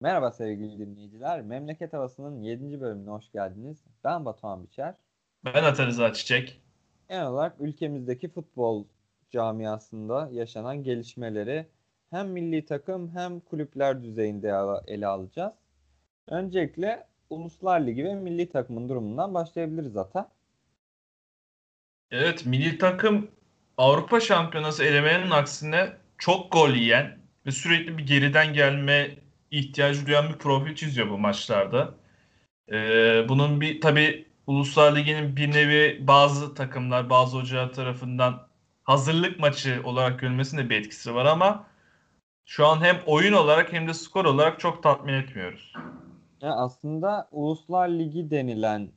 Merhaba sevgili dinleyiciler. Memleket Havası'nın 7. bölümüne hoş geldiniz. Ben Batuhan Biçer. Ben Ata Rıza Çiçek. Genel olarak ülkemizdeki futbol camiasında yaşanan gelişmeleri hem milli takım hem kulüpler düzeyinde ele alacağız. Öncelikle Uluslar Ligi ve milli takımın durumundan başlayabiliriz Ata. Evet, milli takım Avrupa Şampiyonası elemelerinin aksine çok gol yiyen ve sürekli bir geriden gelme ihtiyacı duyan bir profil çiziyor bu maçlarda. Ee, bunun bir tabi Uluslar Ligi'nin bir nevi bazı takımlar, bazı hocalar tarafından hazırlık maçı olarak görülmesinde bir etkisi var ama şu an hem oyun olarak hem de skor olarak çok tatmin etmiyoruz. Ya aslında Uluslar Ligi denilen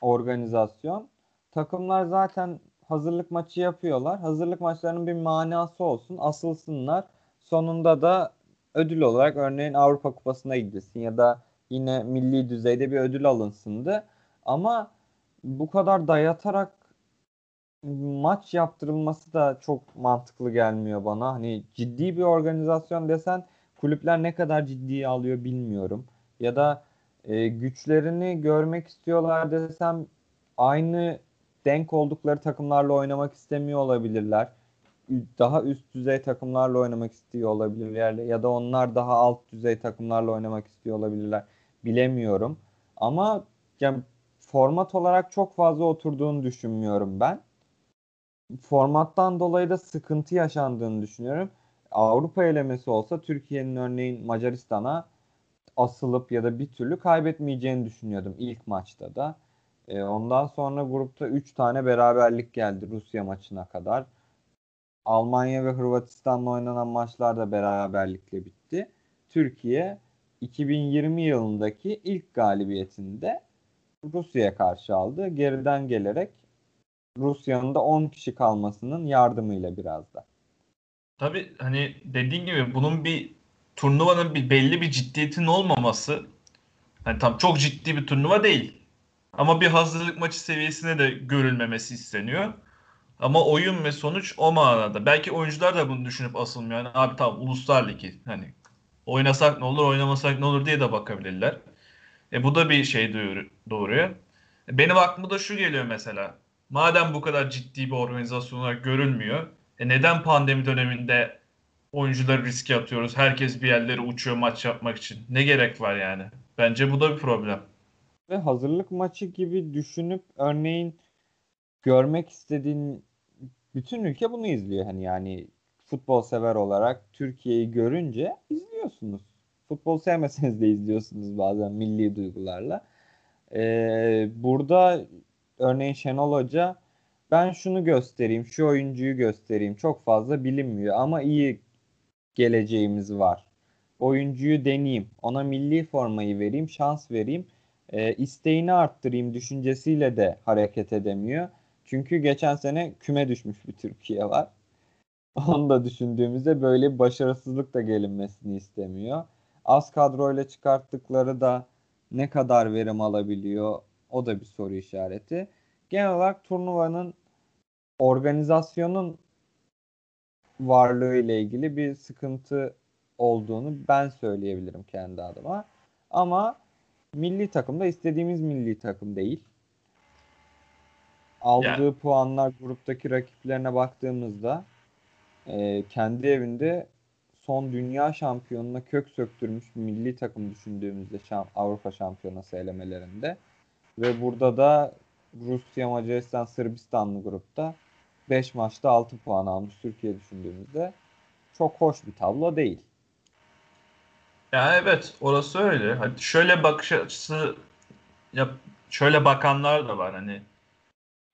organizasyon takımlar zaten hazırlık maçı yapıyorlar. Hazırlık maçlarının bir manası olsun, asılsınlar. Sonunda da ödül olarak örneğin Avrupa Kupası'na gidilsin ya da yine milli düzeyde bir ödül alınsındı. Ama bu kadar dayatarak maç yaptırılması da çok mantıklı gelmiyor bana. Hani ciddi bir organizasyon desen kulüpler ne kadar ciddiye alıyor bilmiyorum. Ya da e, güçlerini görmek istiyorlar desem aynı denk oldukları takımlarla oynamak istemiyor olabilirler daha üst düzey takımlarla oynamak istiyor olabilirler ya da onlar daha alt düzey takımlarla oynamak istiyor olabilirler. Bilemiyorum. Ama yani format olarak çok fazla oturduğunu düşünmüyorum ben. Formattan dolayı da sıkıntı yaşandığını düşünüyorum. Avrupa elemesi olsa Türkiye'nin örneğin Macaristan'a asılıp ya da bir türlü kaybetmeyeceğini düşünüyordum ilk maçta da. E, ondan sonra grupta 3 tane beraberlik geldi Rusya maçına kadar. Almanya ve Hırvatistan'la oynanan maçlar da beraberlikle bitti. Türkiye 2020 yılındaki ilk galibiyetinde Rusya'ya karşı aldı. Geriden gelerek Rusya'nın da 10 kişi kalmasının yardımıyla biraz da. Tabii hani dediğin gibi bunun bir turnuvanın bir belli bir ciddiyetinin olmaması hani tam çok ciddi bir turnuva değil. Ama bir hazırlık maçı seviyesine de görülmemesi isteniyor. Ama oyun ve sonuç o manada. Belki oyuncular da bunu düşünüp asılmıyor. Yani abi tamam Uluslar Ligi hani oynasak ne olur oynamasak ne olur diye de bakabilirler. E bu da bir şey doğuruyor. E, benim aklıma da şu geliyor mesela. Madem bu kadar ciddi bir organizasyon olarak görülmüyor. E neden pandemi döneminde oyuncuları riske atıyoruz? Herkes bir yerlere uçuyor maç yapmak için. Ne gerek var yani? Bence bu da bir problem. Ve hazırlık maçı gibi düşünüp örneğin görmek istediğin bütün ülke bunu izliyor. Hani yani futbol sever olarak Türkiye'yi görünce izliyorsunuz. Futbol sevmeseniz de izliyorsunuz bazen milli duygularla. Ee, burada örneğin Şenol Hoca ben şunu göstereyim, şu oyuncuyu göstereyim. Çok fazla bilinmiyor ama iyi geleceğimiz var. Oyuncuyu deneyeyim, ona milli formayı vereyim, şans vereyim, e, isteğini arttırayım düşüncesiyle de hareket edemiyor. Çünkü geçen sene küme düşmüş bir Türkiye var. Onu da düşündüğümüzde böyle başarısızlık da gelinmesini istemiyor. Az kadroyla çıkarttıkları da ne kadar verim alabiliyor o da bir soru işareti. Genel olarak turnuvanın organizasyonun varlığı ile ilgili bir sıkıntı olduğunu ben söyleyebilirim kendi adıma. Ama milli takımda istediğimiz milli takım değil aldığı yani. puanlar gruptaki rakiplerine baktığımızda e, kendi evinde son dünya şampiyonuna kök söktürmüş milli takım düşündüğümüzde şam, Avrupa şampiyonası elemelerinde ve burada da Rusya, Macaristan, Sırbistanlı grupta 5 maçta 6 puan almış Türkiye düşündüğümüzde çok hoş bir tablo değil. Ya evet orası öyle. Hadi şöyle bakış açısı yap şöyle bakanlar da var hani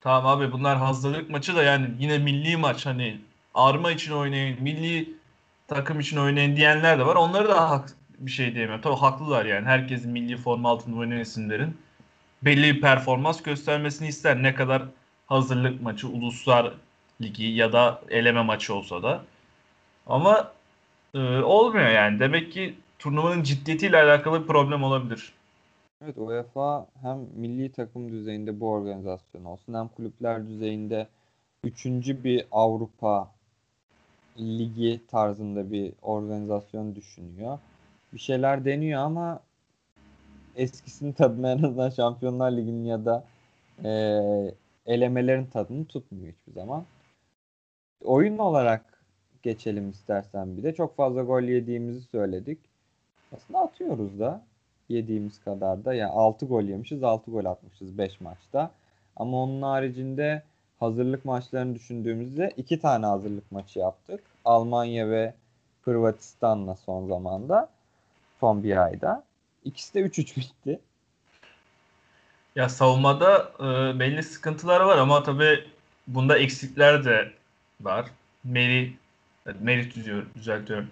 Tamam abi bunlar hazırlık maçı da yani yine milli maç hani arma için oynayın, milli takım için oynayın diyenler de var. Onları da hak, bir şey diyemiyorum. Tabii haklılar yani. Herkesin milli forma altında oynayan isimlerin belli bir performans göstermesini ister. Ne kadar hazırlık maçı, uluslar ligi ya da eleme maçı olsa da. Ama e, olmuyor yani. Demek ki turnuvanın ciddiyetiyle alakalı bir problem olabilir. Evet UEFA hem milli takım düzeyinde bu organizasyon olsun hem kulüpler düzeyinde üçüncü bir Avrupa Ligi tarzında bir organizasyon düşünüyor. bir şeyler deniyor ama eskisinin tadını en azından Şampiyonlar Ligi'nin ya da e, elemelerin tadını tutmuyor hiçbir zaman. Oyun olarak geçelim istersen bir de. Çok fazla gol yediğimizi söyledik. Aslında atıyoruz da yediğimiz kadar da. Yani 6 gol yemişiz, 6 gol atmışız 5 maçta. Ama onun haricinde hazırlık maçlarını düşündüğümüzde iki tane hazırlık maçı yaptık. Almanya ve Hırvatistan'la son zamanda. Son bir ayda. İkisi de 3-3 bitti. Ya savunmada e, belli sıkıntılar var ama tabii bunda eksikler de var. Meri, Meri düzeltiyorum.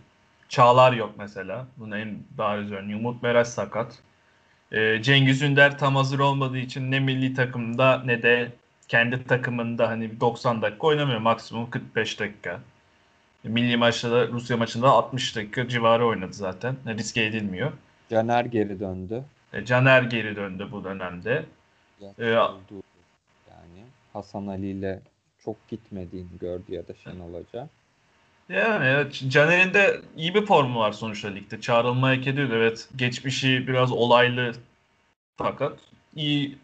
Çağlar yok mesela. Bunun en bariz örneği. Umut Meraş sakat. E, Cengiz Ünder tam hazır olmadığı için ne milli takımda ne de kendi takımında hani 90 dakika oynamıyor. Maksimum 45 dakika. Milli maçta da Rusya maçında 60 dakika civarı oynadı zaten. Riske edilmiyor. Caner geri döndü. E, Caner geri döndü bu dönemde. Ee, yani Hasan Ali ile çok gitmediğini gördü ya da Şenol Hoca. Yani evet, Caner'in de iyi bir formu var sonuçta ligde. Çağrılmaya hak ediyordu. Evet geçmişi biraz olaylı fakat iyi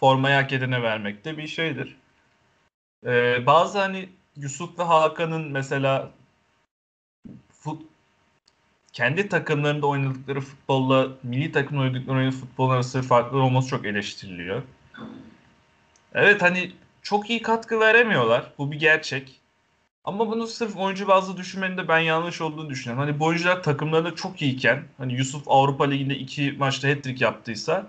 formayı hak edene vermek de bir şeydir. Ee, bazı hani Yusuf ve Hakan'ın mesela fut, kendi takımlarında oynadıkları futbolla milli takımda oynadıkları oynadıkları futbol arası farklı olması çok eleştiriliyor. Evet hani çok iyi katkı veremiyorlar. Bu bir gerçek. Ama bunu sırf oyuncu bazlı düşünmenin de ben yanlış olduğunu düşünüyorum. Hani bu oyuncular takımlarında çok iyiyken hani Yusuf Avrupa Ligi'nde iki maçta hat-trick yaptıysa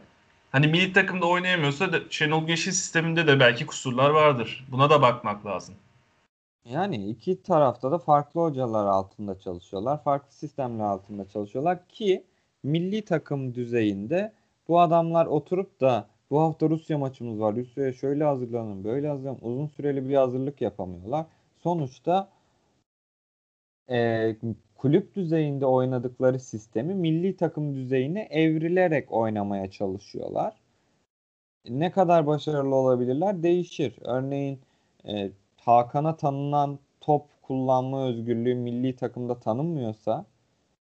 hani milli takımda oynayamıyorsa da Şenol Güneş'in sisteminde de belki kusurlar vardır. Buna da bakmak lazım. Yani iki tarafta da farklı hocalar altında çalışıyorlar. Farklı sistemler altında çalışıyorlar ki milli takım düzeyinde bu adamlar oturup da bu hafta Rusya maçımız var. Rusya'ya şöyle hazırlanın, böyle hazırlanın. Uzun süreli bir hazırlık yapamıyorlar. Sonuçta e, kulüp düzeyinde oynadıkları sistemi milli takım düzeyine evrilerek oynamaya çalışıyorlar. Ne kadar başarılı olabilirler değişir. Örneğin e, Hakan'a tanınan top kullanma özgürlüğü milli takımda tanınmıyorsa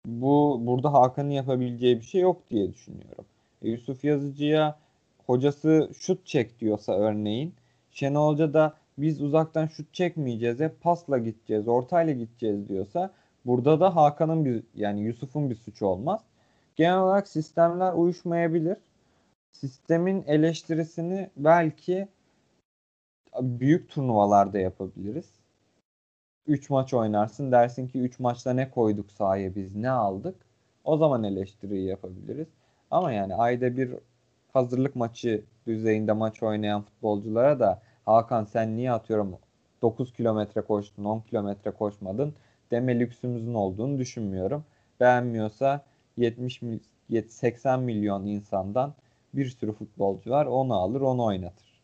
bu burada Hakan'ın yapabileceği bir şey yok diye düşünüyorum. E, Yusuf Yazıcı'ya hocası şut çek diyorsa örneğin Şenol Hoca da biz uzaktan şut çekmeyeceğiz hep pasla gideceğiz ortayla gideceğiz diyorsa burada da Hakan'ın bir yani Yusuf'un bir suçu olmaz. Genel olarak sistemler uyuşmayabilir. Sistemin eleştirisini belki büyük turnuvalarda yapabiliriz. 3 maç oynarsın dersin ki 3 maçta ne koyduk sahaya biz ne aldık. O zaman eleştiriyi yapabiliriz. Ama yani ayda bir hazırlık maçı düzeyinde maç oynayan futbolculara da Hakan sen niye atıyorum 9 kilometre koştun 10 kilometre koşmadın deme lüksümüzün olduğunu düşünmüyorum. Beğenmiyorsa 70 80 milyon insandan bir sürü futbolcu var onu alır onu oynatır.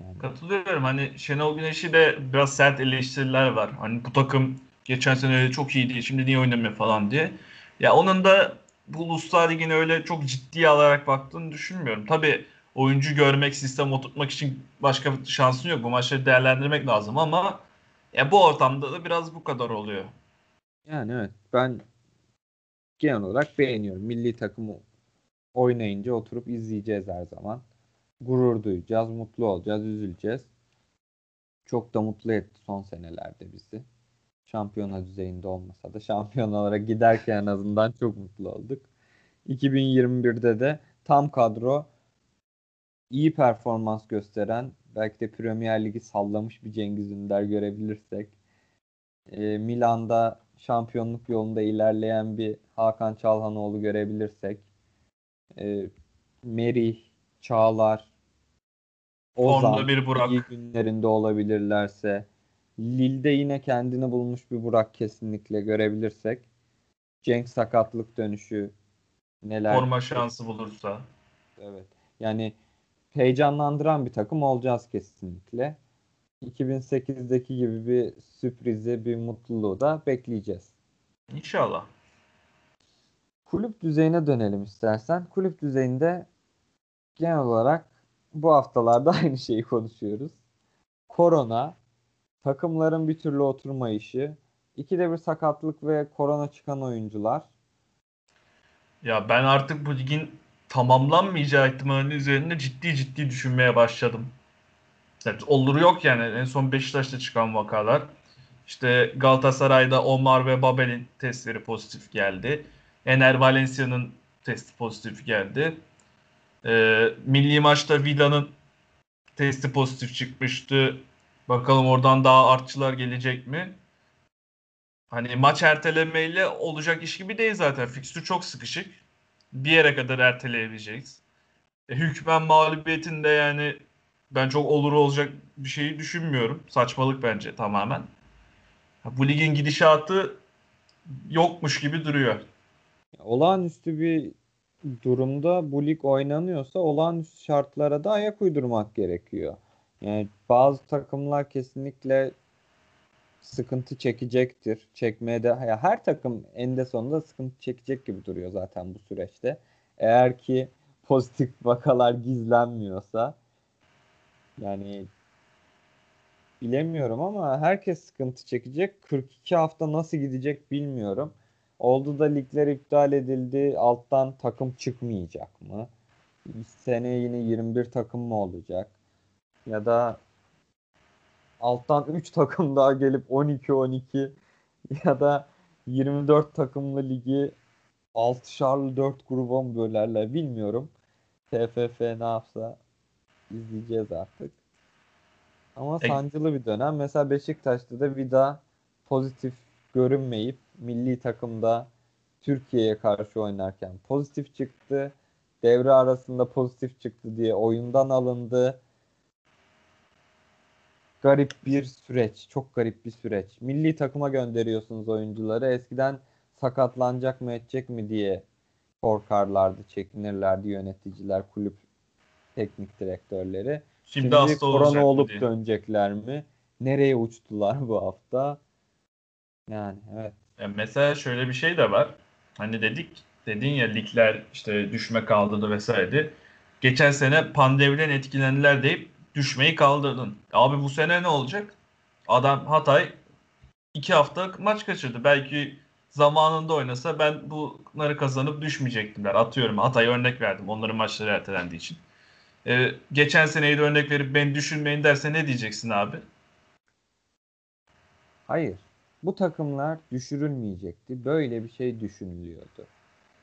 Yani. Katılıyorum. Hani Şenol Güneş'i de biraz sert eleştiriler var. Hani bu takım geçen sene çok iyiydi. Şimdi niye oynamıyor falan diye. Ya onun da bu Uluslar Ligi'ne öyle çok ciddiye alarak baktığını düşünmüyorum. Tabii oyuncu görmek, sistem oturtmak için başka şansın yok. Bu maçları değerlendirmek lazım ama ya bu ortamda da biraz bu kadar oluyor. Yani evet ben genel olarak beğeniyorum. Milli takımı oynayınca oturup izleyeceğiz her zaman gurur duyacağız, mutlu olacağız, üzüleceğiz. Çok da mutlu etti son senelerde bizi. Şampiyona düzeyinde olmasa da şampiyonalara giderken en azından çok mutlu olduk. 2021'de de tam kadro iyi performans gösteren belki de Premier Ligi sallamış bir Cengiz Ünder görebilirsek e, Milan'da şampiyonluk yolunda ilerleyen bir Hakan Çalhanoğlu görebilirsek e, Merih, Çağlar, Ozan bir Burak. iyi günlerinde olabilirlerse Lille'de yine kendini bulmuş bir Burak kesinlikle görebilirsek Cenk sakatlık dönüşü neler forma şansı bulursa evet yani heyecanlandıran bir takım olacağız kesinlikle 2008'deki gibi bir sürprizi bir mutluluğu da bekleyeceğiz. İnşallah. Kulüp düzeyine dönelim istersen. Kulüp düzeyinde genel olarak bu haftalarda aynı şeyi konuşuyoruz. Korona, takımların bir türlü oturmayışı, ikide bir sakatlık ve korona çıkan oyuncular. Ya ben artık bu ligin tamamlanmayacağı ihtimalinin üzerinde ciddi ciddi düşünmeye başladım. Evet, olur yok yani. En son Beşiktaş'ta çıkan vakalar. İşte Galatasaray'da Omar ve Babel'in testleri pozitif geldi. Ener Valencia'nın testi pozitif geldi. Ee, milli maçta Vida'nın testi pozitif çıkmıştı. Bakalım oradan daha artçılar gelecek mi? Hani maç ertelemeyle olacak iş gibi değil zaten. Fikstür çok sıkışık. Bir yere kadar erteleyebileceğiz. E, hükmen mağlubiyetinde yani ben çok olur olacak bir şeyi düşünmüyorum. Saçmalık bence tamamen. Bu ligin gidişatı yokmuş gibi duruyor. Olağanüstü bir durumda bu lig oynanıyorsa olağanüstü şartlara da ayak uydurmak gerekiyor. Yani bazı takımlar kesinlikle sıkıntı çekecektir. Çekmeye de ya her takım eninde sonunda sıkıntı çekecek gibi duruyor zaten bu süreçte. Eğer ki pozitif vakalar gizlenmiyorsa yani bilemiyorum ama herkes sıkıntı çekecek. 42 hafta nasıl gidecek bilmiyorum. Oldu da ligler iptal edildi. Alttan takım çıkmayacak mı? Sene yine 21 takım mı olacak? Ya da alttan 3 takım daha gelip 12-12 ya da 24 takımlı ligi 6'şarlı 4 gruba mı bölerler bilmiyorum. TFF ne yapsa izleyeceğiz artık. Ama E- sancılı bir dönem. Mesela Beşiktaş'ta da Vida pozitif görünmeyip milli takımda Türkiye'ye karşı oynarken pozitif çıktı. Devre arasında pozitif çıktı diye oyundan alındı. Garip bir süreç. Çok garip bir süreç. Milli takıma gönderiyorsunuz oyuncuları. Eskiden sakatlanacak mı edecek mi diye korkarlardı, çekinirlerdi yöneticiler, kulüp teknik direktörleri. Şimdi, Şimdi hasta korona olup diye. dönecekler mi? Nereye uçtular bu hafta? Yani evet. Ya mesela şöyle bir şey de var. Hani dedik dedin ya ligler işte düşme kaldırdı vesaire. Geçen sene pandemiden etkilendiler deyip düşmeyi kaldırdın. Abi bu sene ne olacak? Adam Hatay iki hafta maç kaçırdı. Belki zamanında oynasa ben bunları kazanıp düşmeyecektimler. Atıyorum Hatay'a örnek verdim. Onların maçları ertelendiği için. Ee, geçen seneyi de örnek verip beni düşünmeyin derse ne diyeceksin abi? Hayır. Bu takımlar düşürülmeyecekti. Böyle bir şey düşünülüyordu.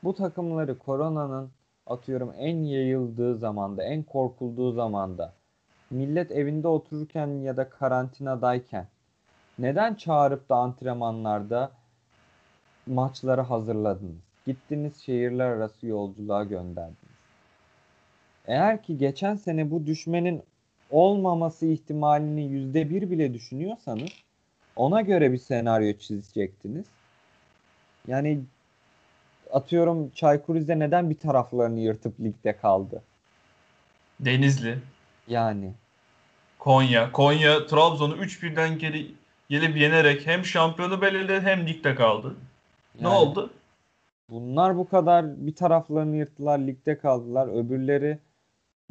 Bu takımları koronanın atıyorum en yayıldığı zamanda, en korkulduğu zamanda millet evinde otururken ya da karantinadayken neden çağırıp da antrenmanlarda maçları hazırladınız? Gittiniz şehirler arası yolculuğa gönderdiniz. Eğer ki geçen sene bu düşmenin olmaması ihtimalini yüzde bir bile düşünüyorsanız ona göre bir senaryo çizecektiniz. Yani atıyorum Çaykur Rize neden bir taraflarını yırtıp ligde kaldı? Denizli, Yani Konya. Konya Trabzon'u 3-1'den geri gelip yenerek hem şampiyonu belirledi hem ligde kaldı. Ne yani oldu? Bunlar bu kadar bir taraflarını yırttılar, ligde kaldılar. Öbürleri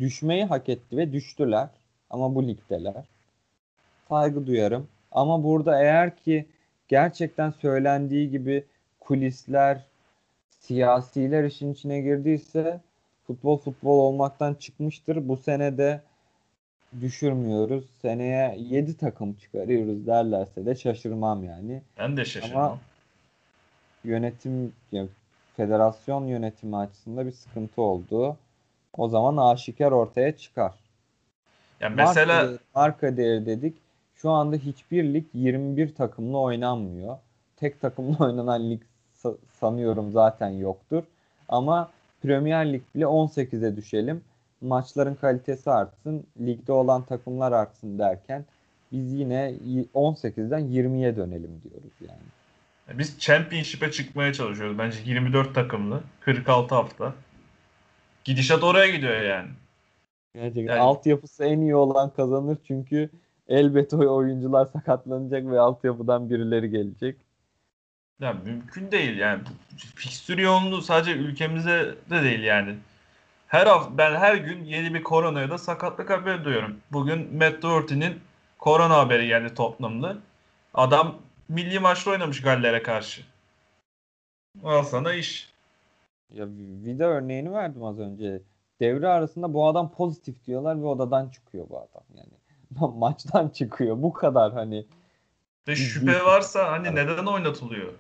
düşmeyi hak etti ve düştüler. Ama bu ligdeler. Saygı duyarım. Ama burada eğer ki gerçekten söylendiği gibi kulisler, siyasiler işin içine girdiyse futbol futbol olmaktan çıkmıştır. Bu sene de düşürmüyoruz. Seneye 7 takım çıkarıyoruz derlerse de şaşırmam yani. Ben de şaşırdım. Ama yönetim ya, federasyon yönetimi açısında bir sıkıntı oldu. O zaman aşikar ortaya çıkar. Ya Marka mesela değeri, marka değeri dedik. Şu anda hiçbir lig 21 takımlı oynanmıyor. Tek takımlı oynanan lig sa- sanıyorum zaten yoktur. Ama Premier Lig bile 18'e düşelim. Maçların kalitesi artsın, ligde olan takımlar artsın derken biz yine y- 18'den 20'ye dönelim diyoruz yani. biz Championship'e çıkmaya çalışıyoruz. Bence 24 takımlı, 46 hafta. Gidişat oraya gidiyor yani. Gerçekten Yani- altyapısı en iyi olan kazanır çünkü elbet o oyuncular sakatlanacak ve altyapıdan birileri gelecek. Ya mümkün değil yani. Fikstür yoğunluğu sadece ülkemizde de değil yani. Her hafta ben her gün yeni bir korona ya da sakatlık haberi duyuyorum. Bugün Matt Doherty'nin korona haberi geldi Tottenham'lı. Adam milli maçta oynamış Galler'e karşı. Al sana iş. Ya vida örneğini verdim az önce. Devre arasında bu adam pozitif diyorlar ve odadan çıkıyor bu adam. Yani maçtan çıkıyor. Bu kadar hani. Ve şüphe varsa hani neden oynatılıyor?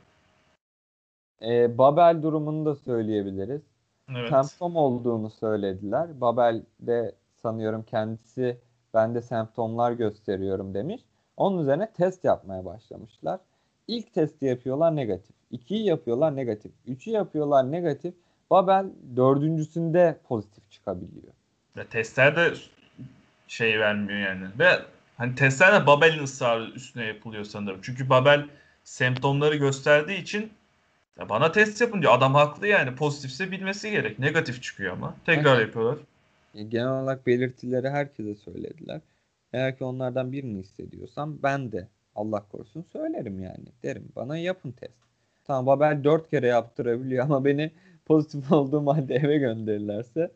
E, Babel durumunu da söyleyebiliriz. Evet. Semptom olduğunu söylediler. Babel de sanıyorum kendisi ben de semptomlar gösteriyorum demiş. Onun üzerine test yapmaya başlamışlar. İlk testi yapıyorlar negatif. İkiyi yapıyorlar negatif. Üçü yapıyorlar negatif. Babel dördüncüsünde pozitif çıkabiliyor. Ve testler de şey vermiyor yani. Ve hani testler de Babel'in ısrarı üstüne yapılıyor sanırım. Çünkü Babel semptomları gösterdiği için ya bana test yapın diyor. Adam haklı yani. Pozitifse bilmesi gerek. Negatif çıkıyor ama. Tekrar Evet. yapıyorlar. E, Genel olarak belirtileri herkese söylediler. Eğer ki onlardan birini hissediyorsam ben de Allah korusun söylerim yani. Derim bana yapın test. Tamam Babel dört kere yaptırabiliyor ama beni pozitif olduğum halde eve gönderirlerse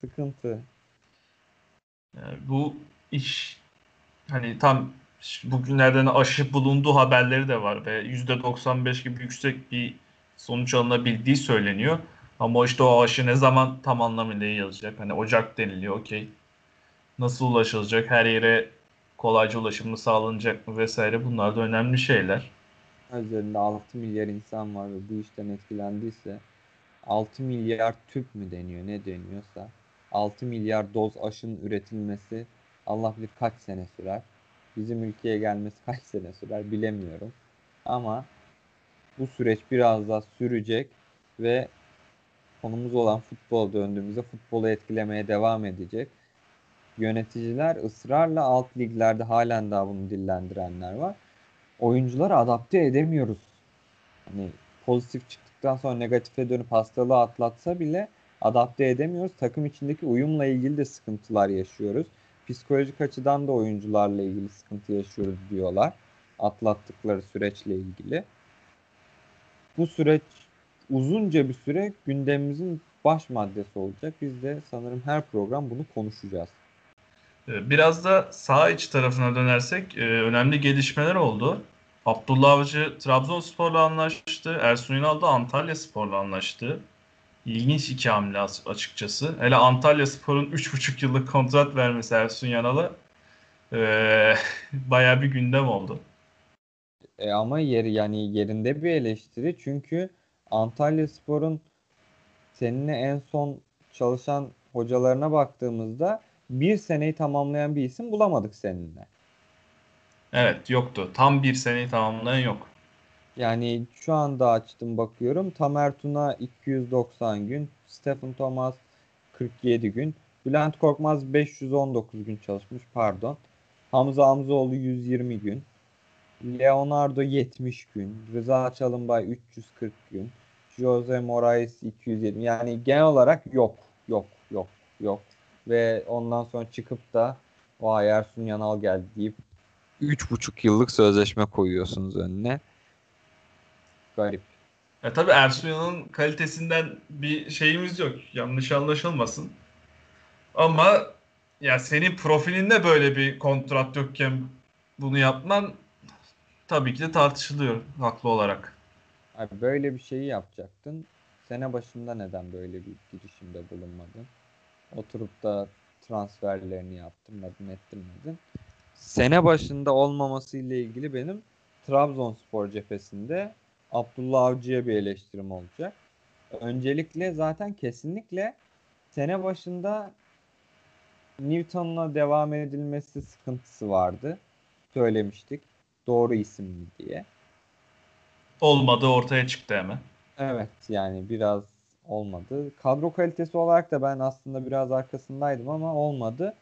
sıkıntı. Yani bu iş hani tam bugünlerden aşı bulunduğu haberleri de var ve %95 gibi yüksek bir sonuç alınabildiği söyleniyor. Ama işte o aşı ne zaman tam anlamıyla yayılacak? Hani Ocak deniliyor okey. Nasıl ulaşılacak? Her yere kolayca ulaşımı sağlanacak mı vesaire bunlar da önemli şeyler. Üzerinde 6 milyar insan var ve bu işten etkilendiyse 6 milyar tüp mü deniyor ne deniyorsa 6 milyar doz aşının üretilmesi Allah bilir kaç sene sürer. Bizim ülkeye gelmesi kaç sene sürer bilemiyorum. Ama bu süreç biraz daha sürecek ve konumuz olan futbol döndüğümüzde futbolu etkilemeye devam edecek. Yöneticiler ısrarla alt liglerde halen daha bunu dillendirenler var. Oyuncuları adapte edemiyoruz. Hani pozitif çıktıktan sonra negatife dönüp hastalığı atlatsa bile adapte edemiyoruz. Takım içindeki uyumla ilgili de sıkıntılar yaşıyoruz. Psikolojik açıdan da oyuncularla ilgili sıkıntı yaşıyoruz diyorlar. Atlattıkları süreçle ilgili. Bu süreç uzunca bir süre gündemimizin baş maddesi olacak. Biz de sanırım her program bunu konuşacağız. Ee, Biraz da sağ iç tarafına dönersek e, önemli gelişmeler oldu. Abdullah Avcı Trabzonspor'la anlaştı. Ersun Yanal da Antalya Spor'la anlaştı. İlginç iki hamle as- açıkçası. Hele Antalya Spor'un 3,5 yıllık kontrat vermesi Ersun Yanal'a e, bayağı bir gündem oldu. E ama yeri yani yerinde bir eleştiri çünkü Antalya Spor'un seninle en son çalışan hocalarına baktığımızda bir seneyi tamamlayan bir isim bulamadık seninle. Evet yoktu. Tam bir seneyi tamamlayan yok. Yani şu anda açtım bakıyorum. Tamer Tuna 290 gün, Stephen Thomas 47 gün, Bülent Korkmaz 519 gün çalışmış pardon. Hamza Hamzoğlu 120 gün. Leonardo 70 gün. Rıza Çalınbay 340 gün. Jose Moraes 220. Yani genel olarak yok. Yok. Yok. Yok. Ve ondan sonra çıkıp da vay Ersun Yanal geldi deyip 3,5 yıllık sözleşme koyuyorsunuz önüne. Garip. E tabii Ersun Yanal'ın kalitesinden bir şeyimiz yok. Yanlış anlaşılmasın. Ama ya senin profilinde böyle bir kontrat yokken bunu yapman tabii ki de tartışılıyor haklı olarak. Abi böyle bir şeyi yapacaktın. Sene başında neden böyle bir girişimde bulunmadın? Oturup da transferlerini yaptırmadın, ettirmedin. Sene başında olmaması ile ilgili benim Trabzonspor cephesinde Abdullah Avcı'ya bir eleştirim olacak. Öncelikle zaten kesinlikle sene başında Newton'la devam edilmesi sıkıntısı vardı. Söylemiştik. Doğru isim mi diye. Olmadığı ortaya çıktı hemen. Evet yani biraz olmadı. Kadro kalitesi olarak da ben aslında biraz arkasındaydım ama olmadı.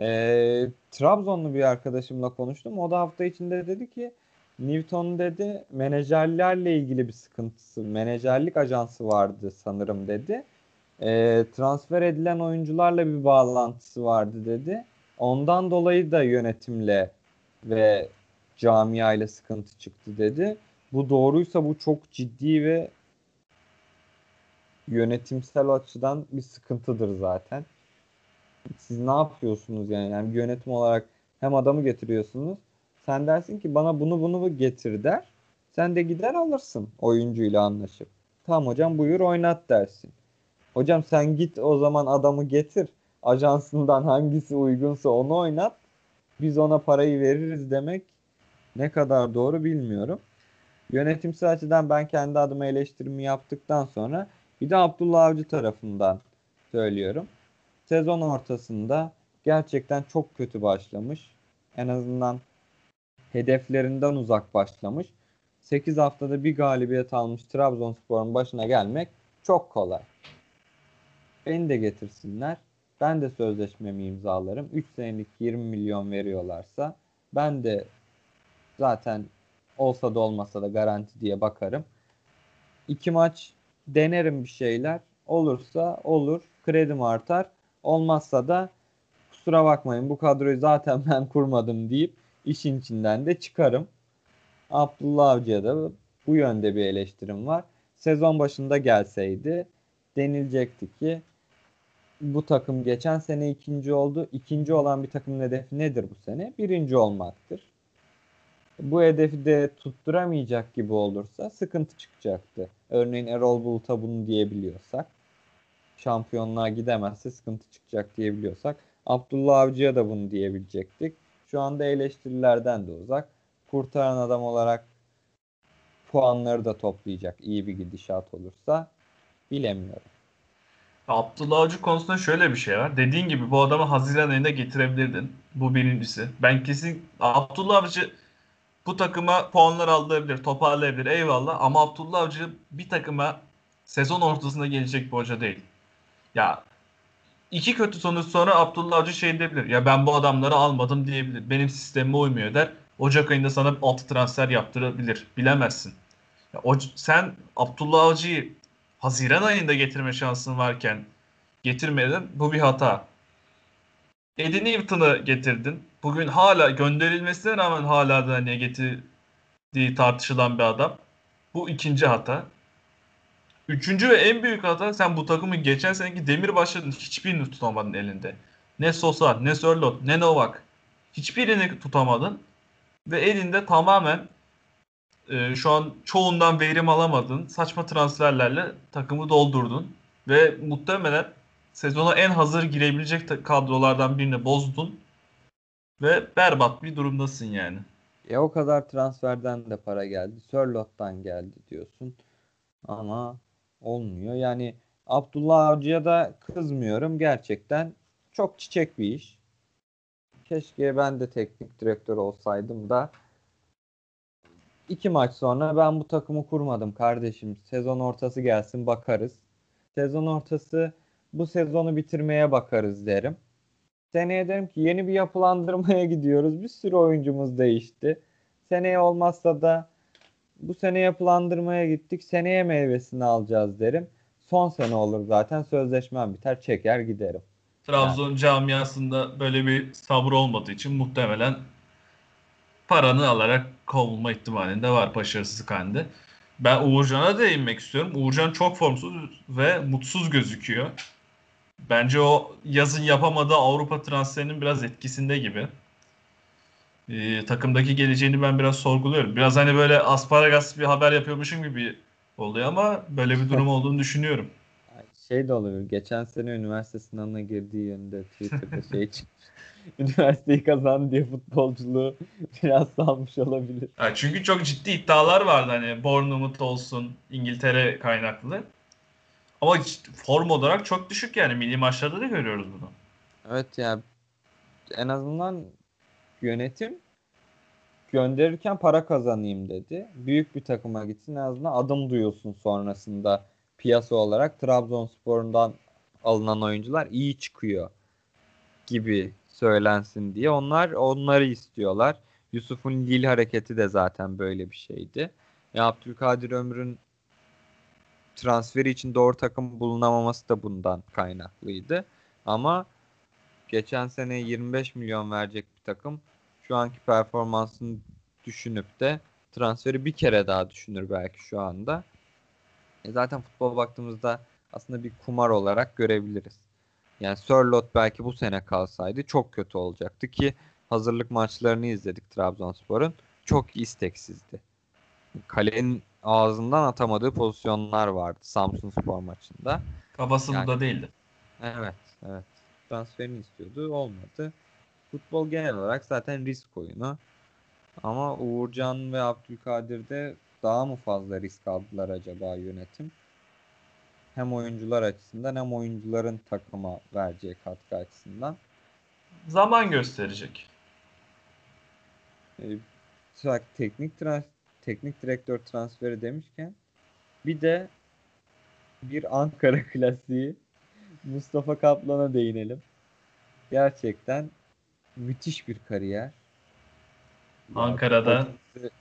Ee, Trabzonlu bir arkadaşımla konuştum. O da hafta içinde dedi ki Newton dedi menajerlerle ilgili bir sıkıntısı, menajerlik ajansı vardı sanırım dedi. Ee, transfer edilen oyuncularla bir bağlantısı vardı dedi. Ondan dolayı da yönetimle ve camiayla sıkıntı çıktı dedi. Bu doğruysa bu çok ciddi ve yönetimsel açıdan bir sıkıntıdır zaten. Siz ne yapıyorsunuz yani? Yani yönetim olarak hem adamı getiriyorsunuz. Sen dersin ki bana bunu bunu getir der. Sen de gider alırsın oyuncuyla anlaşıp. Tamam hocam buyur oynat dersin. Hocam sen git o zaman adamı getir. Ajansından hangisi uygunsa onu oynat. Biz ona parayı veririz demek ne kadar doğru bilmiyorum. Yönetimsel açıdan ben kendi adıma eleştirimi yaptıktan sonra bir de Abdullah Avcı tarafından söylüyorum. Sezon ortasında gerçekten çok kötü başlamış. En azından hedeflerinden uzak başlamış. 8 haftada bir galibiyet almış Trabzonspor'un başına gelmek çok kolay. Beni de getirsinler. Ben de sözleşmemi imzalarım. 3 senelik 20 milyon veriyorlarsa ben de zaten olsa da olmasa da garanti diye bakarım. İki maç denerim bir şeyler. Olursa olur. Kredim artar. Olmazsa da kusura bakmayın bu kadroyu zaten ben kurmadım deyip işin içinden de çıkarım. Abdullah Avcı'ya da bu yönde bir eleştirim var. Sezon başında gelseydi denilecekti ki bu takım geçen sene ikinci oldu. İkinci olan bir takımın hedefi nedir bu sene? Birinci olmaktır. Bu hedefi de tutturamayacak gibi olursa sıkıntı çıkacaktı. Örneğin Erol Bulut'a bunu diyebiliyorsak, şampiyonluğa gidemezse sıkıntı çıkacak diyebiliyorsak, Abdullah Avcı'ya da bunu diyebilecektik. Şu anda eleştirilerden de uzak. Kurtaran adam olarak puanları da toplayacak iyi bir gidişat olursa bilemiyorum. Abdullah Avcı konusunda şöyle bir şey var. Dediğin gibi bu adamı Haziran ayında getirebilirdin. Bu birincisi. Ben kesin Abdullah Avcı bu takıma puanlar aldırabilir, toparlayabilir eyvallah ama Abdullah Avcı bir takıma sezon ortasında gelecek bir hoca değil. Ya iki kötü sonuç sonra Abdullah Avcı şey diyebilir. Ya ben bu adamları almadım diyebilir. Benim sistemime uymuyor der. Ocak ayında sana 6 transfer yaptırabilir. Bilemezsin. Ya, o, sen Abdullah Avcı'yı Haziran ayında getirme şansın varken getirmedin. Bu bir hata. Eddie Newton'ı getirdin. Bugün hala gönderilmesine rağmen hala da niye getirdiği tartışılan bir adam. Bu ikinci hata. Üçüncü ve en büyük hata sen bu takımı geçen seneki demir başladın hiçbirini tutamadın elinde. Ne Sosa, ne Sörlot, ne Novak. Hiçbirini tutamadın. Ve elinde tamamen e, şu an çoğundan verim alamadın. Saçma transferlerle takımı doldurdun. Ve muhtemelen sezona en hazır girebilecek kadrolardan birini bozdun. Ve berbat bir durumdasın yani. E o kadar transferden de para geldi. Sörlot'tan geldi diyorsun. Ama olmuyor. Yani Abdullah Avcı'ya da kızmıyorum. Gerçekten çok çiçek bir iş. Keşke ben de teknik direktör olsaydım da iki maç sonra ben bu takımı kurmadım kardeşim. Sezon ortası gelsin bakarız. Sezon ortası bu sezonu bitirmeye bakarız derim. Seneye derim ki yeni bir yapılandırmaya gidiyoruz. Bir sürü oyuncumuz değişti. Seneye olmazsa da bu sene yapılandırmaya gittik. Seneye meyvesini alacağız derim. Son sene olur zaten. Sözleşmem biter. Çeker giderim. Trabzon yani. camiasında böyle bir sabır olmadığı için muhtemelen paranı alarak kovulma ihtimalinde var başarısız halinde. Ben Uğurcan'a değinmek istiyorum. Uğurcan çok formsuz ve mutsuz gözüküyor. Bence o yazın yapamadığı Avrupa transferinin biraz etkisinde gibi. Ee, takımdaki geleceğini ben biraz sorguluyorum. Biraz hani böyle asparagas bir haber yapıyormuşum gibi oluyor ama böyle bir durum olduğunu düşünüyorum. Şey de olabilir. Geçen sene üniversite sınavına girdiği yönde Twitter'da şey çıkmış. Üniversiteyi kazandı diye futbolculuğu biraz salmış olabilir. Ya çünkü çok ciddi iddialar vardı hani Bournemouth olsun İngiltere kaynaklı. Ama form olarak çok düşük yani. Milli maçlarda da görüyoruz bunu. Evet yani en azından yönetim gönderirken para kazanayım dedi. Büyük bir takıma gitsin en azından adım duyulsun sonrasında piyasa olarak Trabzonspor'dan alınan oyuncular iyi çıkıyor gibi söylensin diye. Onlar onları istiyorlar. Yusuf'un Lille hareketi de zaten böyle bir şeydi. Ya Abdülkadir Ömür'ün transferi için doğru takım bulunamaması da bundan kaynaklıydı. Ama geçen sene 25 milyon verecek bir takım şu anki performansını düşünüp de transferi bir kere daha düşünür belki şu anda. E zaten futbol baktığımızda aslında bir kumar olarak görebiliriz. Yani Sörlot belki bu sene kalsaydı çok kötü olacaktı ki hazırlık maçlarını izledik Trabzonspor'un. Çok isteksizdi. Kalenin ağzından atamadığı pozisyonlar vardı Samsun Spor maçında. Kafası Yani- değildi. Evet, evet. Transferini istiyordu, olmadı. Futbol genel olarak zaten risk oyunu. Ama Uğurcan ve Abdülkadir'de daha mı fazla risk aldılar acaba yönetim? Hem oyuncular açısından hem oyuncuların takıma vereceği katkı açısından. Zaman gösterecek. Ee, teknik trans teknik direktör transferi demişken bir de bir Ankara klasiği Mustafa Kaplan'a değinelim. Gerçekten müthiş bir kariyer. Ankara'da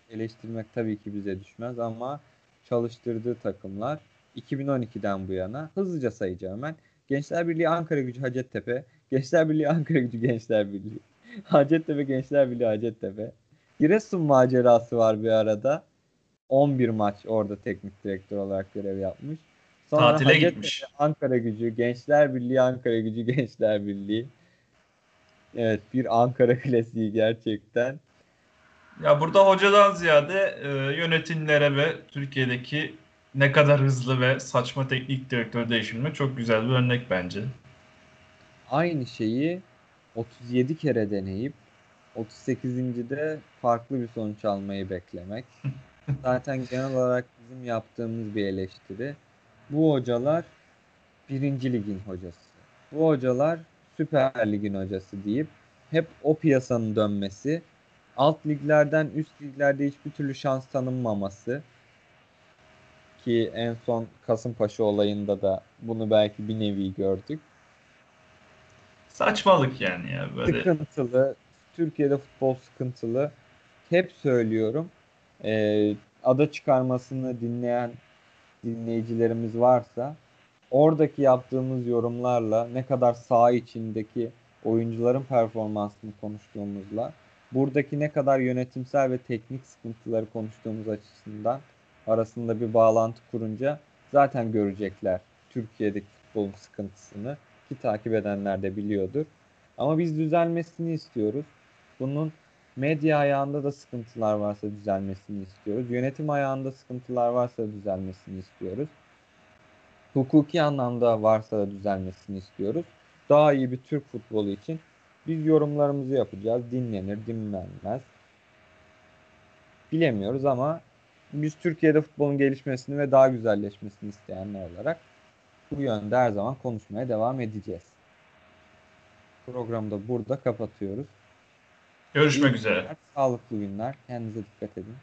eleştirmek tabii ki bize düşmez ama çalıştırdığı takımlar 2012'den bu yana hızlıca sayacağım ben. Gençler Birliği Ankara Gücü Hacettepe, Gençler Birliği Ankara Gücü Gençler Birliği, Hacettepe Gençler Birliği Hacettepe. Giresun macerası var bir arada. 11 maç orada teknik direktör olarak görev yapmış. Tatile Hacettepe, gitmiş. Ankara Gücü, Gençler Birliği, Ankara Gücü, Gençler Birliği. Evet bir Ankara klasiği gerçekten. Ya burada hocadan ziyade e, yönetimlere ve Türkiye'deki ne kadar hızlı ve saçma teknik direktör değişimine çok güzel bir örnek bence. Aynı şeyi 37 kere deneyip 38.de farklı bir sonuç almayı beklemek. Zaten genel olarak bizim yaptığımız bir eleştiri. Bu hocalar birinci ligin hocası. Bu hocalar Süper Lig'in hocası deyip hep o piyasanın dönmesi, alt liglerden üst liglerde hiçbir türlü şans tanınmaması ki en son Kasımpaşa olayında da bunu belki bir nevi gördük. Saçmalık yani ya böyle. Sıkıntılı. Türkiye'de futbol sıkıntılı. Hep söylüyorum. Ee, ada çıkarmasını dinleyen dinleyicilerimiz varsa oradaki yaptığımız yorumlarla ne kadar saha içindeki oyuncuların performansını konuştuğumuzla buradaki ne kadar yönetimsel ve teknik sıkıntıları konuştuğumuz açısından arasında bir bağlantı kurunca zaten görecekler Türkiye'deki futbolun sıkıntısını ki takip edenler de biliyordur. Ama biz düzelmesini istiyoruz. Bunun medya ayağında da sıkıntılar varsa düzelmesini istiyoruz. Yönetim ayağında sıkıntılar varsa düzelmesini istiyoruz. Hukuki anlamda varsa da düzelmesini istiyoruz. Daha iyi bir Türk futbolu için biz yorumlarımızı yapacağız. Dinlenir, dinlenmez. Bilemiyoruz ama biz Türkiye'de futbolun gelişmesini ve daha güzelleşmesini isteyenler olarak bu yönde her zaman konuşmaya devam edeceğiz. Programı da burada kapatıyoruz. Görüşmek İyi üzere. günler, Sağlıklı günler. Kendinize dikkat edin.